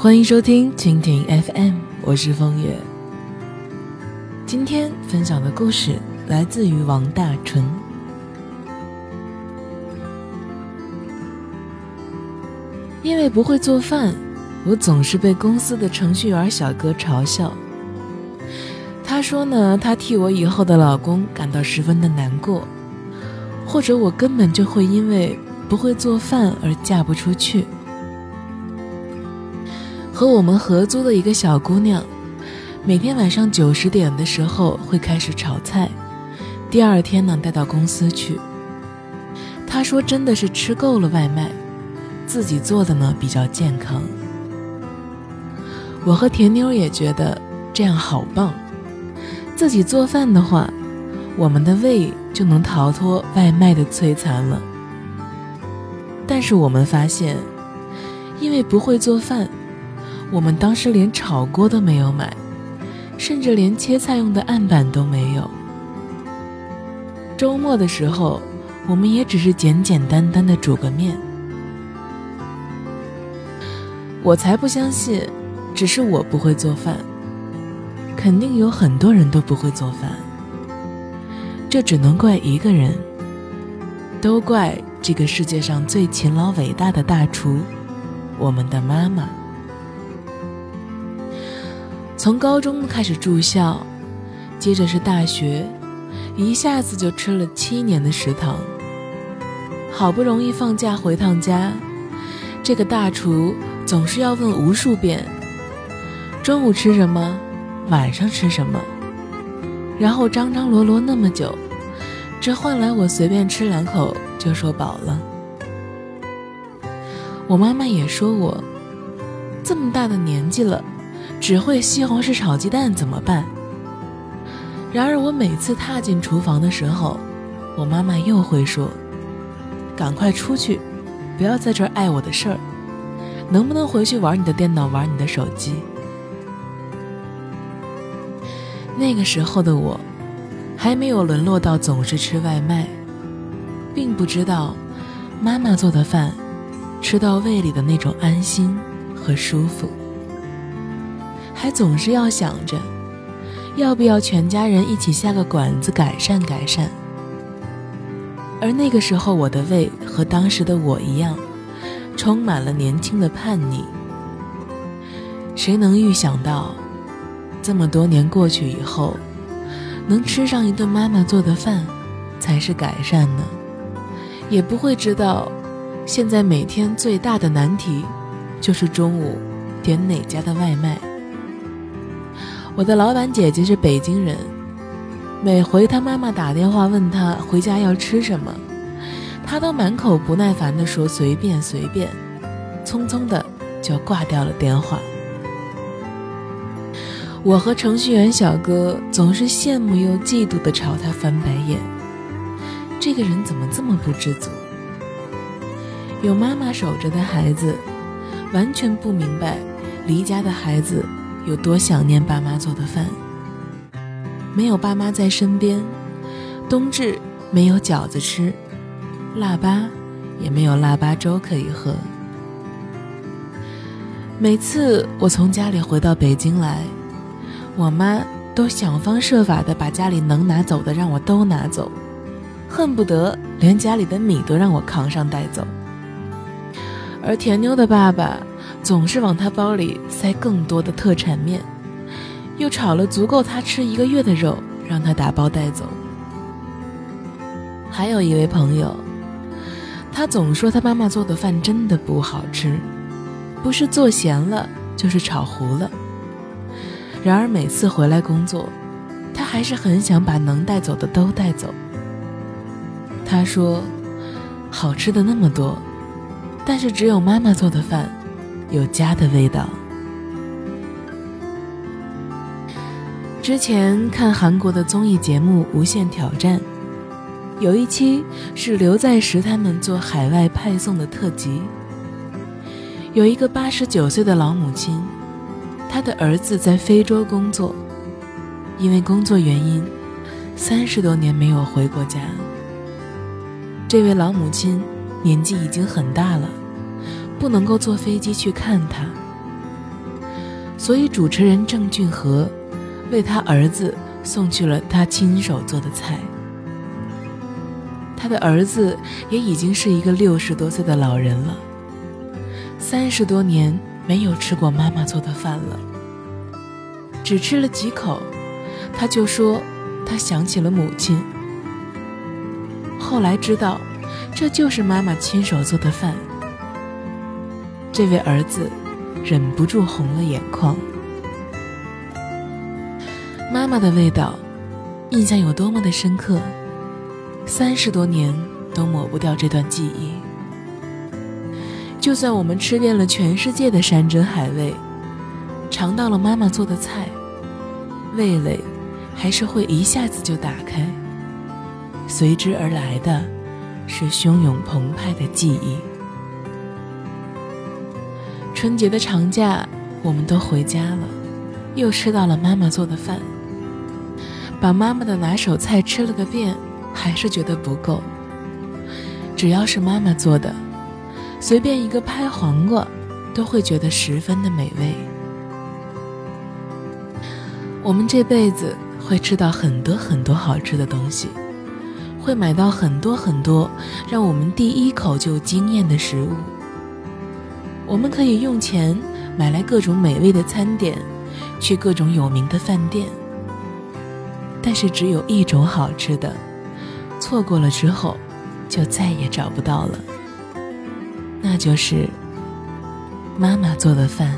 欢迎收听蜻蜓 FM，我是风月。今天分享的故事来自于王大纯。因为不会做饭，我总是被公司的程序员小哥嘲笑。他说呢，他替我以后的老公感到十分的难过，或者我根本就会因为不会做饭而嫁不出去。和我们合租的一个小姑娘，每天晚上九十点的时候会开始炒菜，第二天呢带到公司去。她说真的是吃够了外卖，自己做的呢比较健康。我和甜妞也觉得这样好棒，自己做饭的话，我们的胃就能逃脱外卖的摧残了。但是我们发现，因为不会做饭。我们当时连炒锅都没有买，甚至连切菜用的案板都没有。周末的时候，我们也只是简简单单的煮个面。我才不相信，只是我不会做饭，肯定有很多人都不会做饭。这只能怪一个人，都怪这个世界上最勤劳伟大的大厨——我们的妈妈。从高中开始住校，接着是大学，一下子就吃了七年的食堂。好不容易放假回趟家，这个大厨总是要问无数遍：中午吃什么？晚上吃什么？然后张张罗罗那么久，这换来我随便吃两口就说饱了。我妈妈也说我这么大的年纪了。只会西红柿炒鸡蛋怎么办？然而我每次踏进厨房的时候，我妈妈又会说：“赶快出去，不要在这儿碍我的事儿，能不能回去玩你的电脑，玩你的手机？”那个时候的我，还没有沦落到总是吃外卖，并不知道妈妈做的饭，吃到胃里的那种安心和舒服。还总是要想着，要不要全家人一起下个馆子改善改善。而那个时候，我的胃和当时的我一样，充满了年轻的叛逆。谁能预想到，这么多年过去以后，能吃上一顿妈妈做的饭，才是改善呢？也不会知道，现在每天最大的难题，就是中午点哪家的外卖。我的老板姐姐是北京人，每回她妈妈打电话问她回家要吃什么，她都满口不耐烦地说随便随便，匆匆的就挂掉了电话。我和程序员小哥总是羡慕又嫉妒地朝他翻白眼，这个人怎么这么不知足？有妈妈守着的孩子，完全不明白离家的孩子。有多想念爸妈做的饭？没有爸妈在身边，冬至没有饺子吃，腊八也没有腊八粥可以喝。每次我从家里回到北京来，我妈都想方设法的把家里能拿走的让我都拿走，恨不得连家里的米都让我扛上带走。而甜妞的爸爸。总是往他包里塞更多的特产面，又炒了足够他吃一个月的肉，让他打包带走。还有一位朋友，他总说他妈妈做的饭真的不好吃，不是做咸了，就是炒糊了。然而每次回来工作，他还是很想把能带走的都带走。他说：“好吃的那么多，但是只有妈妈做的饭。”有家的味道。之前看韩国的综艺节目《无限挑战》，有一期是刘在石他们做海外派送的特辑。有一个八十九岁的老母亲，她的儿子在非洲工作，因为工作原因，三十多年没有回过家。这位老母亲年纪已经很大了。不能够坐飞机去看他，所以主持人郑俊和为他儿子送去了他亲手做的菜。他的儿子也已经是一个六十多岁的老人了，三十多年没有吃过妈妈做的饭了。只吃了几口，他就说他想起了母亲。后来知道，这就是妈妈亲手做的饭。这位儿子忍不住红了眼眶。妈妈的味道，印象有多么的深刻，三十多年都抹不掉这段记忆。就算我们吃遍了全世界的山珍海味，尝到了妈妈做的菜，味蕾还是会一下子就打开。随之而来的，是汹涌澎湃的记忆。春节的长假，我们都回家了，又吃到了妈妈做的饭。把妈妈的拿手菜吃了个遍，还是觉得不够。只要是妈妈做的，随便一个拍黄瓜，都会觉得十分的美味。我们这辈子会吃到很多很多好吃的东西。会买到很多很多让我们第一口就惊艳的食物。我们可以用钱买来各种美味的餐点，去各种有名的饭店。但是只有一种好吃的，错过了之后就再也找不到了，那就是妈妈做的饭。